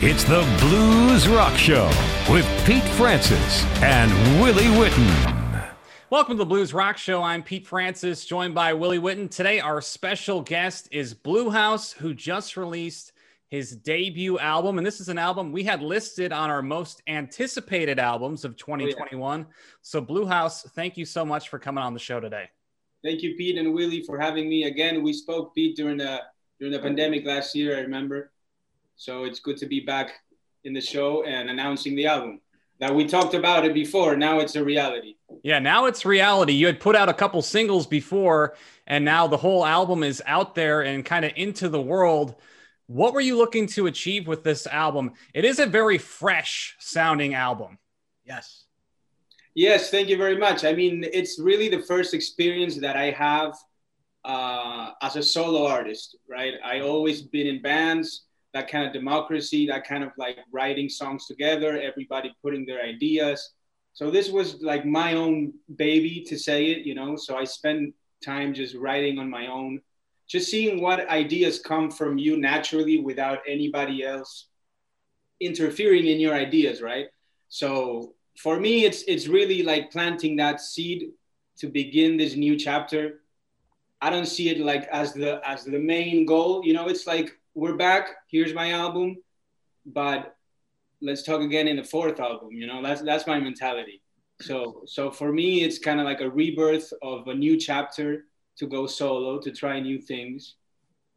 It's the Blues Rock Show with Pete Francis and Willie Witten. Welcome to the Blues Rock Show. I'm Pete Francis, joined by Willie Witten. Today, our special guest is Bluhauz, who just released his debut album. And this is an album we had listed on our most anticipated albums of 2021. Oh, yeah. So, Bluhauz, thank you so much for coming on the show today. Thank you, Pete and Willie, for having me again. We spoke, Pete, during the during the pandemic last year. I remember. So it's good to be back in the show and announcing the album. Now we talked about it before. Now it's a reality. Yeah, now it's reality. You had put out a couple singles before, and now the whole album is out there and kind of into the world. What were you looking to achieve with this album? It is a very fresh sounding album. Yes. Yes, thank you very much. I mean, it's really the first experience that I have uh, as a solo artist, right? I always been in bands that kind of democracy, that kind of like writing songs together, everybody putting their ideas. So this was like my own baby to say it, you know. So I spent time just writing on my own, just seeing what ideas come from you naturally without anybody else interfering in your ideas, right? So for me, it's it's really like planting that seed to begin this new chapter. I don't see it like as the as the main goal, you know. It's like we're back. Here's my album, but let's talk again in the fourth album. You know, that's that's my mentality. So so for me, it's kind of like a rebirth of a new chapter to go solo to try new things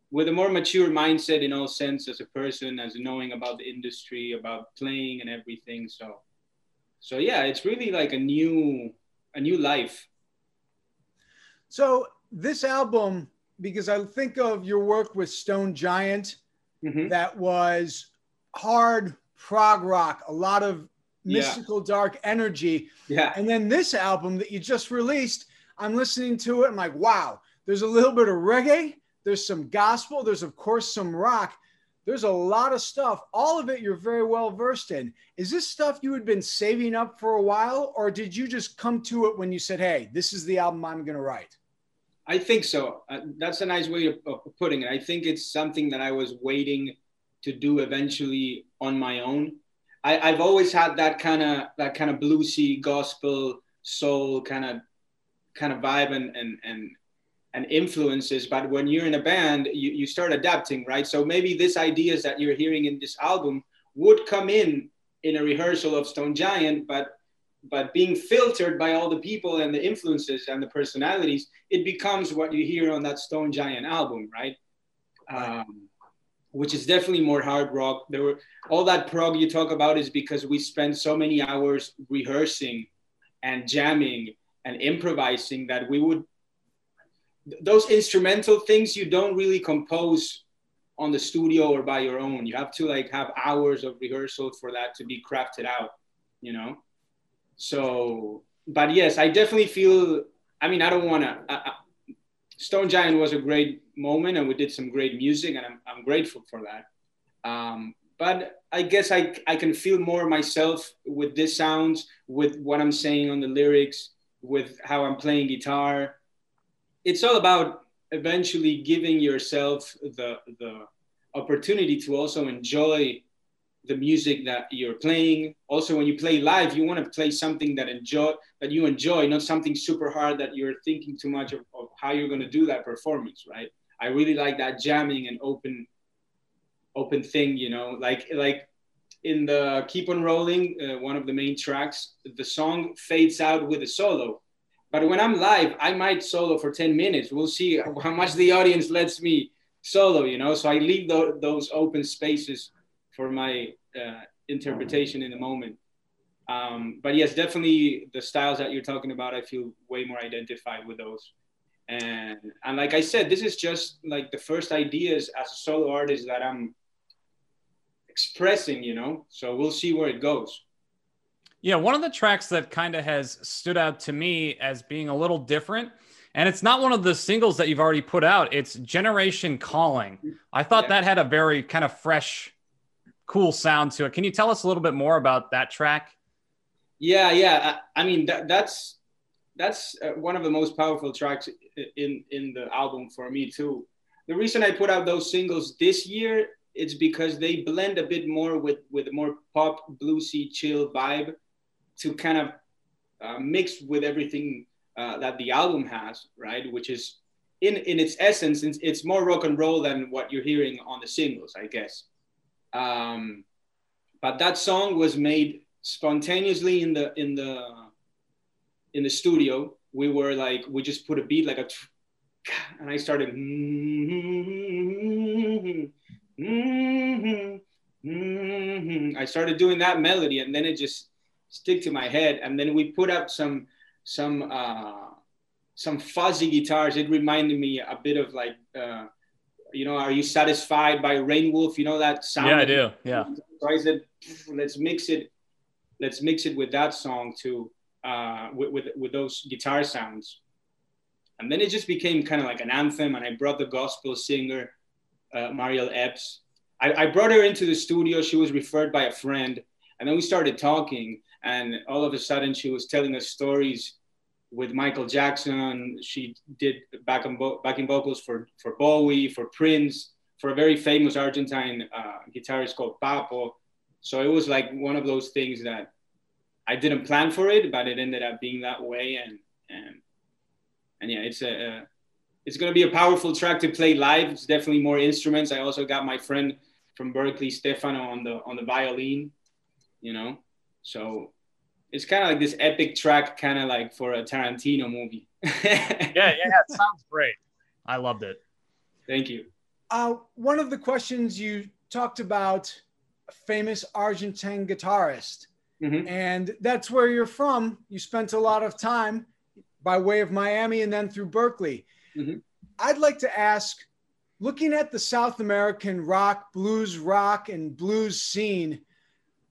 with a more mature mindset in all sense as a person as knowing about the industry about playing and everything so so yeah it's really like a new a new life so this album because I think of your work with Stone Giant mm-hmm. that was hard prog rock, a lot of mystical yeah. dark energy. Yeah. And then this album that you just released, I'm listening to it. I'm like, wow, there's a little bit of reggae, there's some gospel, there's of course some rock. There's a lot of stuff. All of it you're very well versed in. Is this stuff you had been saving up for a while, or did you just come to it when you said, hey, this is the album I'm going to write? I think so. Uh, that's a nice way of, of, putting it. I think it's something that I was waiting to do eventually on my own. I, have always had that kind of that kind of bluesy gospel soul kind of kind of vibe and and and and influences. But when you're in a band, you, you start adapting, right? So maybe these ideas that you're hearing in this album would come in in a rehearsal of Stone Giant, but but being filtered by all the people and the influences and the personalities, it becomes what you hear on that Stone Giant album, right? Um, which is definitely more hard rock. There were all that prog you talk about is because we spend so many hours rehearsing and jamming and improvising that we would those instrumental things you don't really compose on the studio or by your own. You have to like have hours of rehearsal for that to be crafted out, you know. So, but yes, I definitely feel. I mean, I don't want to. Stone Giant was a great moment, and we did some great music, and I'm, I'm grateful for that. Um, but I guess I I can feel more myself with this sounds, with what I'm saying on the lyrics, with how I'm playing guitar. It's all about eventually giving yourself the the opportunity to also enjoy the music that you're playing. Also, when you play live, you want to play something that enjoy that you enjoy, not something super hard that you're thinking too much of, of how you're going to do that performance, right? I really like that jamming and open, open thing. You know, like like in the Keep on Rolling, uh, one of the main tracks, the song fades out with a solo. But when I'm live, I might solo for 10 minutes. We'll see how much the audience lets me solo, you know? So I leave the, those open spaces for my uh, interpretation in the moment. Um, but yes, definitely the styles that you're talking about, I feel way more identified with those. And and like I said, this is just like the first ideas as a solo artist that I'm expressing, you know. So we'll see where it goes. Yeah, one of the tracks that kind of has stood out to me as being a little different, and it's not one of the singles that you've already put out. It's Generation Calling. I thought yeah. that had a very kind of fresh cool sound to it. Can you tell us a little bit more about that track? Yeah, yeah. I, I mean, that, that's that's uh, one of the most powerful tracks in in the album for me too. The reason I put out those singles this year it's because they blend a bit more with with a more pop bluesy chill vibe to kind of uh, mix with everything uh, that the album has, right? Which is in in its essence, it's, it's, more rock and roll than what you're hearing on the singles, I guess. Um, but that song was made spontaneously in the in the in the studio. We were like, we just put a beat like a, and I started. I started doing that melody, and then it just stick to my head. And then we put up some some uh, some fuzzy guitars. It reminded me a bit of like, uh, you know, are you satisfied by Rainwolf? You know that sound. Yeah, I do. Yeah. So I said, let's mix it, let's mix it with that song too, uh, with, with with those guitar sounds. And then it just became kind of like an anthem. And I brought the gospel singer, uh, Mariel Epps. I, I brought her into the studio. She was referred by a friend, and then we started talking and all of a sudden she was telling us stories with Michael Jackson. She did backing, backing vocals for, for Bowie, for Prince, for a very famous Argentine uh, guitarist called Pappo. So it was like one of those things that I didn't plan for it, but it ended up being that way. And and and yeah, it's a, a it's going to be a powerful track to play live. It's definitely more instruments. I also got my friend from Berklee, Stefano, on the on the violin. You know, so it's kind of like this epic track, kind of like for a Tarantino movie. yeah, yeah, it sounds great. I loved it. Thank you. Uh, one of the questions you talked about, famous Argentine guitarist, mm-hmm. and that's where you're from. You spent a lot of time by way of Miami and then through Berklee. Mm-hmm. I'd like to ask, looking at the South American rock, blues rock, and blues scene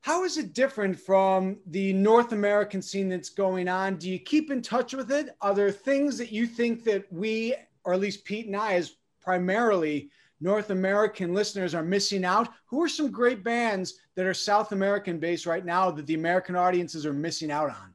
how is it different from the North American scene that's going on? Do you keep in touch with it? Are there things that you think that we, or at least Pete and I, as primarily North American listeners, are missing out? Who are some great bands that are South American based right now that the American audiences are missing out on?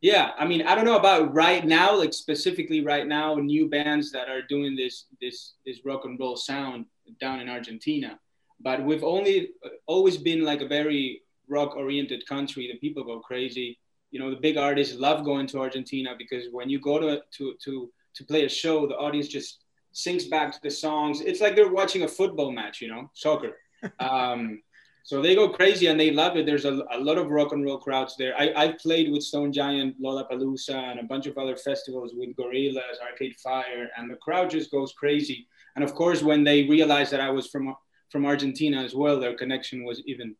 Yeah, I mean, I don't know about right now, like specifically right now, new bands that are doing this this this rock and roll sound down in Argentina. But we've only uh, always been like a very rock oriented country, the people go crazy. You know, the big artists love going to Argentina because when you go to to to to play a show, the audience just sinks back to the songs. It's like they're watching a football match, you know, soccer. Um, so they go crazy and they love it. There's a, a lot of rock and roll crowds there. I, I played with Stone Giant, Lollapalooza, and a bunch of other festivals with Gorillaz Arcade Fire, and the crowd just goes crazy. And of course, when they realized that I was from from Argentina as well, their connection was even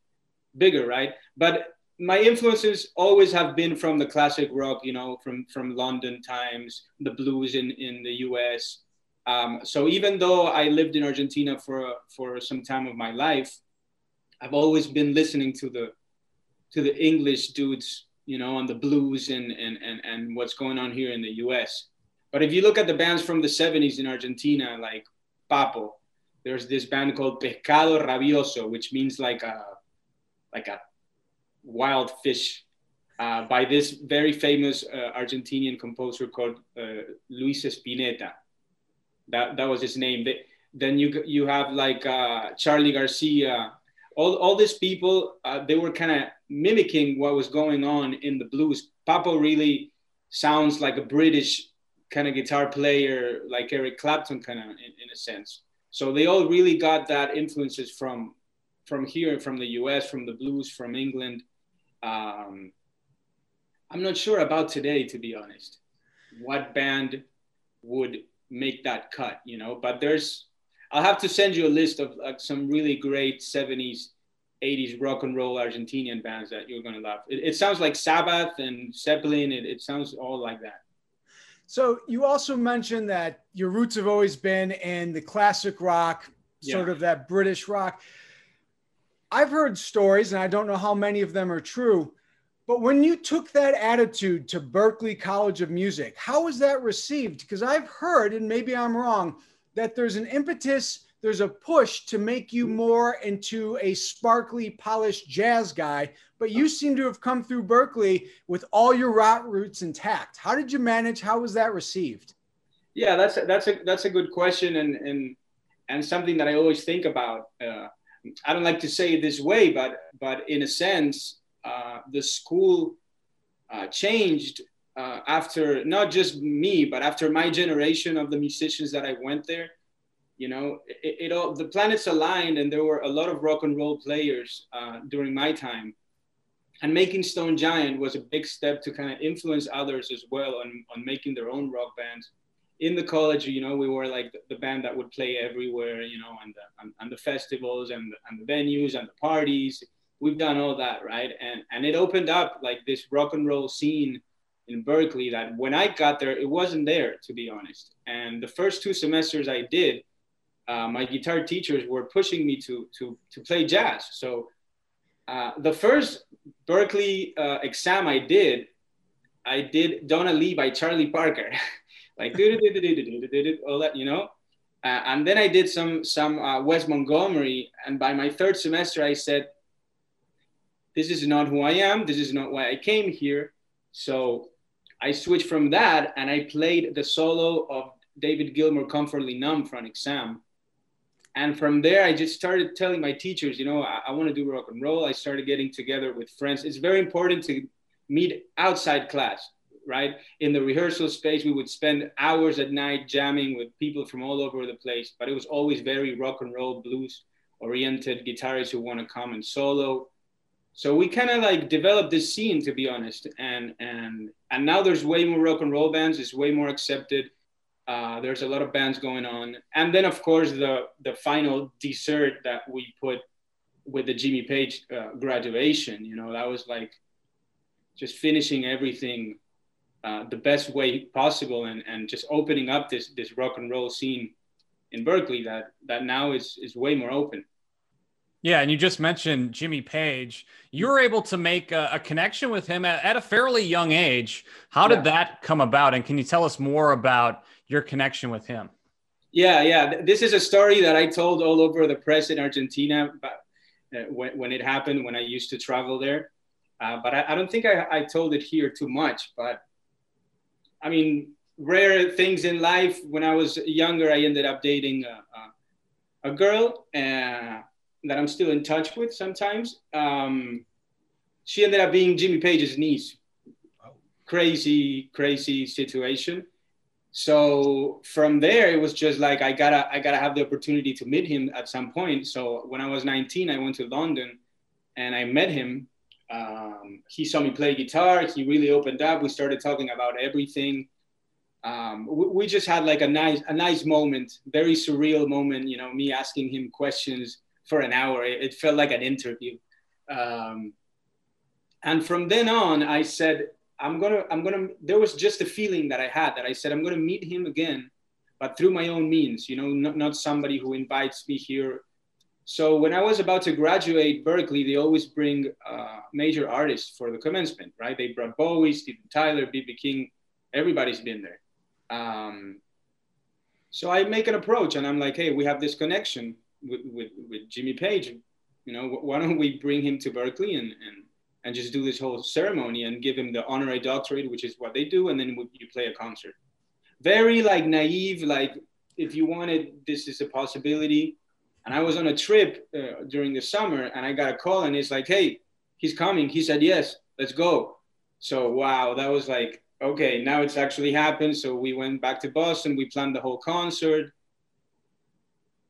bigger, right? But my influences always have been from the classic rock, you know, from from London times, the blues in in the U.S. Um, so even though I lived in Argentina for for some time of my life, I've always been listening to the to the English dudes, you know, on the blues and and and and what's going on here in the U.S. But if you look at the bands from the '70s in Argentina, like Pappo, there's this band called Pescado Rabioso, which means like a like a wild fish uh, by this very famous uh, Argentinian composer called uh, Luis Spinetta. That that was his name. Then you you have like uh, Charly García. All, all these people uh, they were kind of mimicking what was going on in the blues. Pappo really sounds like a British kind of guitar player, like Eric Clapton, kind of in, in a sense. So they all really got that influences from from here, from the US, from the blues, from England. Um, I'm not sure about today, to be honest. What band would make that cut, you know? But there's, I'll have to send you a list of like some really great 70s, 80s rock and roll Argentinian bands that you're gonna love. It, it sounds like Sabbath and Zeppelin. It, it sounds all like that. So you also mentioned that your roots have always been in the classic rock, sort of that British rock. I've heard stories, and I don't know how many of them are true, but when you took that attitude to Berklee College of Music, how was that received? Because I've heard, and maybe I'm wrong, that there's an impetus, there's a push to make you more into a sparkly, polished jazz guy, but you seem to have come through Berklee with all your rock roots intact. How did you manage? How was that received? Yeah, that's a, that's a that's a good question, and and and something that I always think about. Uh, I don't like to say it this way, but but in a sense, uh, the school uh, changed uh, after not just me, but after my generation of the musicians that I went there. You know, it, it all the planets aligned, and there were a lot of rock and roll players uh, during my time. And making Stone Giant was a big step to kind of influence others as well on, on making their own rock bands in the college, you know, we were like the, band that would play everywhere, you know, and the, and, and the festivals and the, and the venues and the parties. We've done all that, right? And and it opened up like this rock and roll scene in Berklee that when I got there, it wasn't there, to be honest. And the first two semesters I did, uh, my guitar teachers were pushing me to to to play jazz. So uh, the first Berklee uh, exam I did, I did Donna Lee by Charlie Parker. like do do do do do do do all that, you know. Uh, and then I did some some uh, Wes Montgomery, and by my third semester, I said, "This is not who I am. This is not why I came here." So I switched from that, and I played the solo of David Gilmour, "Comfortably Numb" for an exam. And from there, I just started telling my teachers, you know, I, I want to do rock and roll. I started getting together with friends. It's very important to meet outside class right? In the rehearsal space, we would spend hours at night jamming with people from all over the place, but it was always very rock and roll, blues oriented guitarists who want to come and solo. So we kind of like developed this scene, to be honest, and and and now there's way more rock and roll bands. It's way more accepted. Uh, there's a lot of bands going on, and then of course the the final dessert that we put with the Jimmy Page uh, graduation. You know, that was like just finishing everything uh, the best way possible and, and just opening up this this rock and roll scene in Berklee that that now is is way more open. Yeah, and you just mentioned Jimmy Page. You were able to make a, a connection with him at, at, a fairly young age. How did yeah. that come about? And can you tell us more about your connection with him? Yeah, yeah. This is a story that I told all over the press in Argentina uh, when, when it happened, when I used to travel there. Uh, but I, I, don't think I, I told it here too much. But I mean, rare things in life. When I was younger, I ended up dating a, a, a girl uh, that I'm still in touch with sometimes. Um, she ended up being Jimmy Page's niece. Crazy, crazy situation. So from there, it was just like I gotta, I gotta have the opportunity to meet him at some point. So when I was 19, I went to London, and I met him um, he saw me play guitar. He really opened up. We started talking about everything. Um, we, we, just had like a nice, a nice moment, very surreal moment. You know, me asking him questions for an hour. It, it felt like an interview. Um, and from then on, I said, I'm gonna, I'm gonna. There was just a feeling that I had that I said I'm gonna meet him again, but through my own means. You know, not, not somebody who invites me here so when I was about to graduate Berklee, they always bring uh, major artists for the commencement, right? They brought Bowie, Steven Tyler, BB King, everybody's been there. Um, so I make an approach and I'm like, hey, we have this connection with, with, with Jimmy Page. You know, why don't we bring him to Berklee and, and, and just do this whole ceremony and give him the honorary doctorate, which is what they do, and then you play a concert. Very like naive, like if you wanted, this is a possibility and I was on a trip uh, during the summer and I got a call and it's like, hey, he's coming. He said, yes, let's go. So, wow, that was like, okay, now it's actually happened. So we went back to Boston. We planned the whole concert.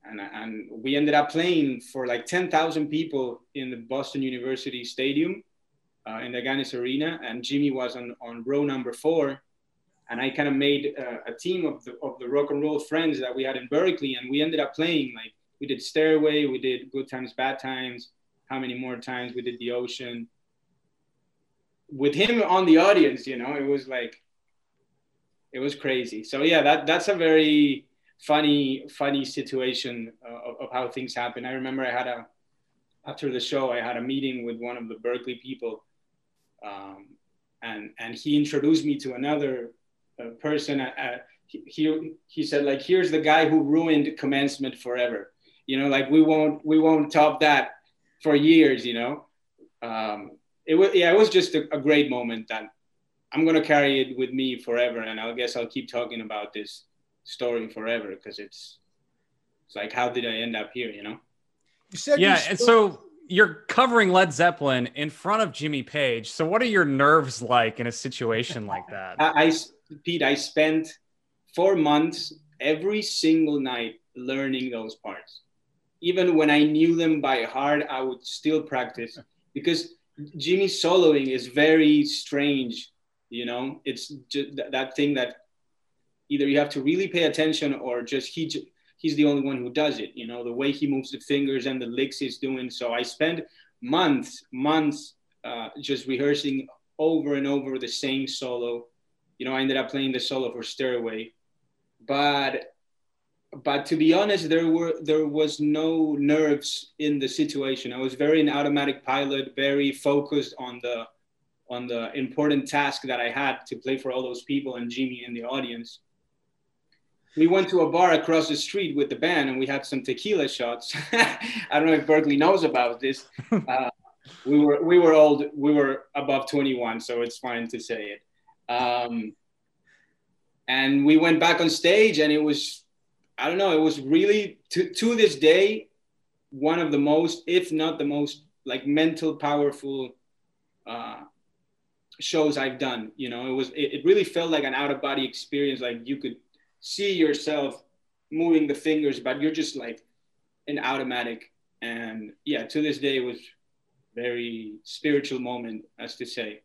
And, and we ended up playing for like 10,000 people in the Boston University Stadium uh, in the Agganis Arena. And Jimmy was on, on row number four. And I kind of made uh, a team of the, of the rock and roll friends that we had in Berklee, And we ended up playing like we did Stairway, we did Good Times, Bad Times. How many more times we did The Ocean? With him on the audience, you know, it was like, it was crazy. So yeah, that that's a very funny, funny situation uh, of, of how things happen. I remember I had a after the show, I had a meeting with one of the Berklee people, um, and and he introduced me to another uh, person. At, at, he he said like, here's the guy who ruined commencement forever you know like we won't we won't top that for years you know um, it was yeah it was just a, a great moment that i'm going to carry it with me forever and i guess i'll keep talking about this story forever because it's it's like how did i end up here you know You said yeah, you and so you're covering Led Zeppelin in front of Jimmy Page. So what are your nerves like in a situation like that? I, I Pete, I spent four months every single night learning those parts. Even when I knew them by heart, I would still practice because Jimmy soloing is very strange. You know, it's just th- that thing that either you have to really pay attention or just he he's the only one who does it. You know, the way he moves the fingers and the licks he's doing. So I spent months, months uh, just rehearsing over and over the same solo. You know, I ended up playing the solo for Stairway, but but to be honest, there were there was no nerves in the situation. I was very an automatic pilot, very focused on the on the important task that I had to play for all those people and Jimmy in the audience. We went to a bar across the street with the band and we had some tequila shots. I don't know if Berklee knows about this. Uh, we were we were old. We were above 21, so it's fine to say it. Um, and we went back on stage, and it was I don't know. It was really to to this day one of the most, if not the most, like mental powerful uh, shows I've done. You know, it was it, it really felt like an out of body experience. Like you could see yourself moving the fingers, but you're just like an automatic. And yeah, to this day, it was very spiritual moment, as to say.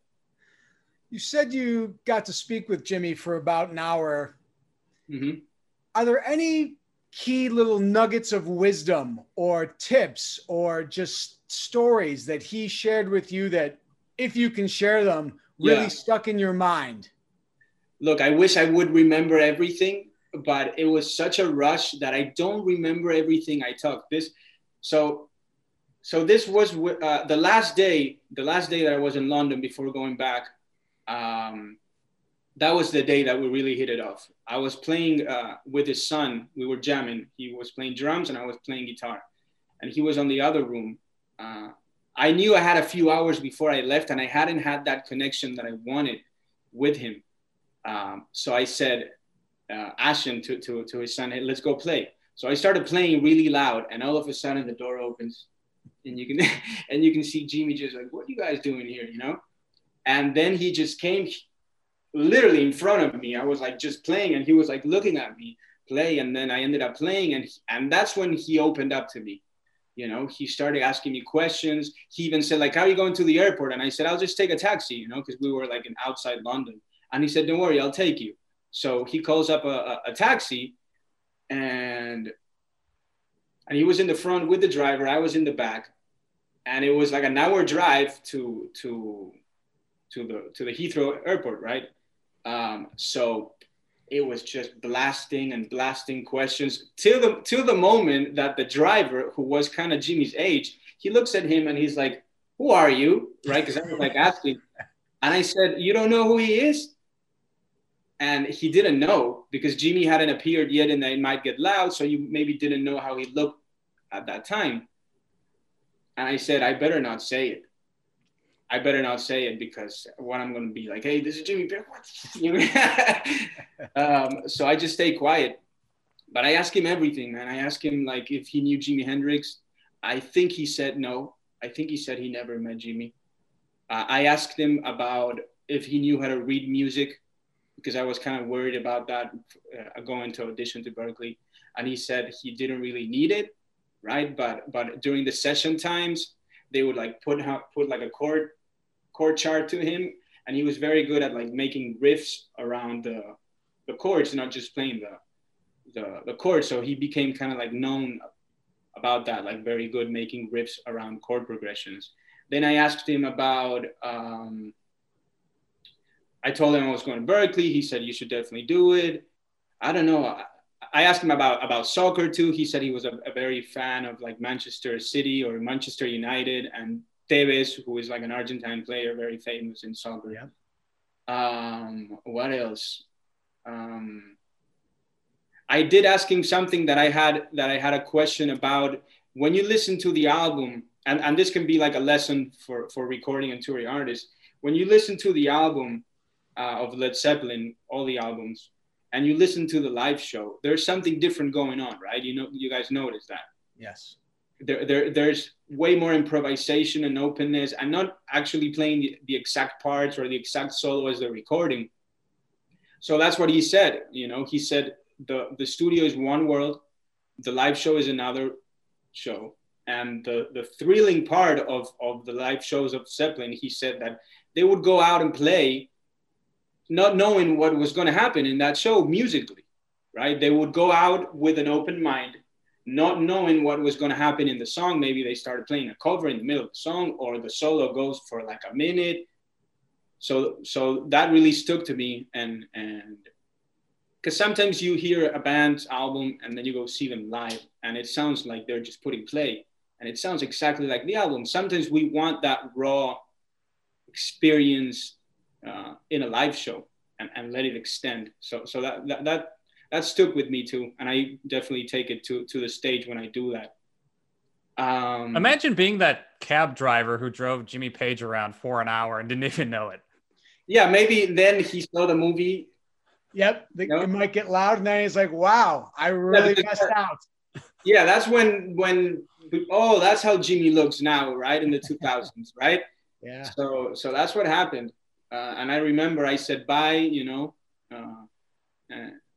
you said you got to speak with Jimmy for about an hour. hmm Are there any key little nuggets of wisdom or tips or just stories that he shared with you that, if you can share them, really Yeah. stuck in your mind? Look, I wish I would remember everything, but it was such a rush that I don't remember everything I took. This, so, so this was uh, the last day. The last day that I was in London before going back. Um, that was the day that we really hit it off. I was playing uh, with his son. We were jamming. He was playing drums and I was playing guitar, and he was on the other room. Uh, I knew I had a few hours before I left, and I hadn't had that connection that I wanted with him. Um, so I said, uh, Ashton to, to, to his son, hey, let's go play. So I started playing really loud, and all of a sudden the door opens, and you can and you can see Jimmy just like, what are you guys doing here, you know? And then he just came literally in front of me. I was like just playing, and he was like looking at me play, and then I ended up playing, and and that's when he opened up to me. You know, he started asking me questions. He even said like, "How are you going to the airport?" And I said, "I'll just take a taxi," you know, because we were like in outside London. And he said, "Don't worry, I'll take you." So he calls up a, a, a taxi, and and he was in the front with the driver. I was in the back, and it was like an hour drive to to to the to the Heathrow airport, right? Um, so it was just blasting and blasting questions till the till the moment that the driver, who was kind of Jimmy's age, he looks at him and he's like, "Who are you?" Right? Because I was like asking, and I said, "You don't know who he is?" And he didn't know because Jimmy hadn't appeared yet, and it might get loud, so you maybe didn't know how he looked at that time. And I said, "I better not say it." I better not say it because what I'm going to be like, hey, this is Jimi Bear. What? You know? um, so I just stay quiet. But I asked him everything, man. I asked him like if he knew Jimi Hendrix. I think he said no. I think he said he never met Jimmy. Uh, I asked him about if he knew how to read music because I was kind of worried about that uh, going to audition to Berklee, and he said he didn't really need it, right? But but during the session times, they would like put put like a chord chord chart to him and he was very good at like making riffs around the the chords not just playing the the, the chords so he became kind of like known about that like very good making riffs around chord progressions. Then i asked him about um, i told him i was going to Berklee. He said you should definitely do it. I don't know. I, asked him about about soccer too. He said he was a, a very fan of like manchester city or manchester united and Tevez, who is like an Argentine player, very famous in soccer. Yeah. Um, what else? Um, I did ask him something that I had that I had a question about. When you listen to the album, and, and this can be like a lesson for, for recording and touring artists. When you listen to the album uh, of Led Zeppelin, all the albums, and you listen to the live show, there's something different going on, right? You know, you guys notice that. Yes. There, there, there's way more improvisation and openness. I'm not actually playing the, the exact parts or the exact solo as the recording. So that's what he said. You know, he said the the studio is one world, the live show is another show, and the the thrilling part of of the live shows of Zeppelin, he said that they would go out and play, not knowing what was going to happen in that show musically, right? They would go out with an open mind not knowing what was going to happen in the song. Maybe they started playing a cover in the middle of the song, or the solo goes for like a minute. So, so that really stuck to me, and and because sometimes you hear a band's album and then you go see them live, and it sounds like they're just putting play, and it sounds exactly like the album. Sometimes we want that raw experience uh, in a live show and, and let it extend. So, so that, that that that stuck with me too, and I definitely take it to to the stage when I do that. Um, Imagine being that cab driver who drove Jimmy Page around for an hour and didn't even know it. Yeah, maybe then he saw the movie. Yep, the, it might get loud, and then he's like, "Wow, I really yeah, messed out." Yeah, that's when when oh, that's how Jimmy looks now, right in the 2000s, right? Yeah. So so that's what happened, uh, and I remember I said bye, you know. Uh,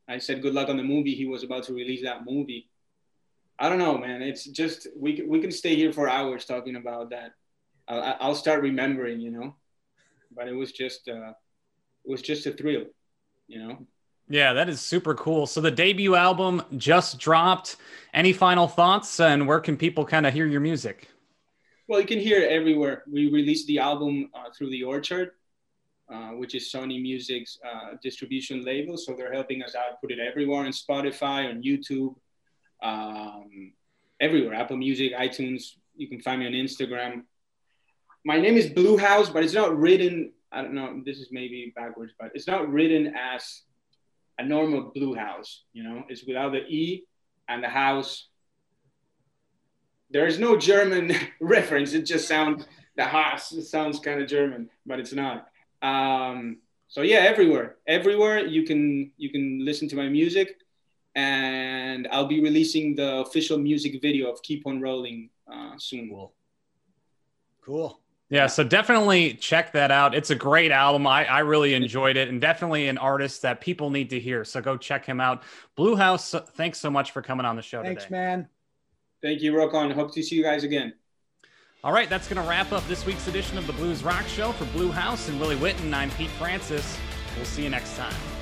I said good luck on the movie. He was about to release that movie. I don't know, man. It's just we we can stay here for hours talking about that. I'll, I'll start remembering, you know. But it was just uh, it was just a thrill, you know. Yeah, that is super cool. So the debut album just dropped. Any final thoughts, and where can people kind of hear your music? Well, you can hear it everywhere. We released the album uh, through the Orchard, uh, which is Sony Music's uh, distribution label. So they're helping us out, put it everywhere on Spotify, on YouTube, um, everywhere, Apple Music, iTunes. You can find me on Instagram. My name is Bluhauz, but it's not written. I don't know. This is maybe backwards, but it's not written as a normal Blue House. You know, it's without the E and the house. There is no German reference. It just sounds the house. It sounds kind of German, but it's not. Um, so yeah, everywhere, everywhere you can you can listen to my music, and I'll be releasing the official music video of Keep on Rolling uh, soon. Cool. Cool. Yeah, so definitely check that out. It's a great album. I, I really enjoyed it and definitely an artist that people need to hear. So go check him out. Bluhauz, thanks so much for coming on the show thanks, today. Thanks, man. Thank you, Rokon. Hope to see you guys again. All right, that's going to wrap up this week's edition of the Blues Rock Show for Bluhauz and Willie Witten. I'm Pete Francis. We'll see you next time.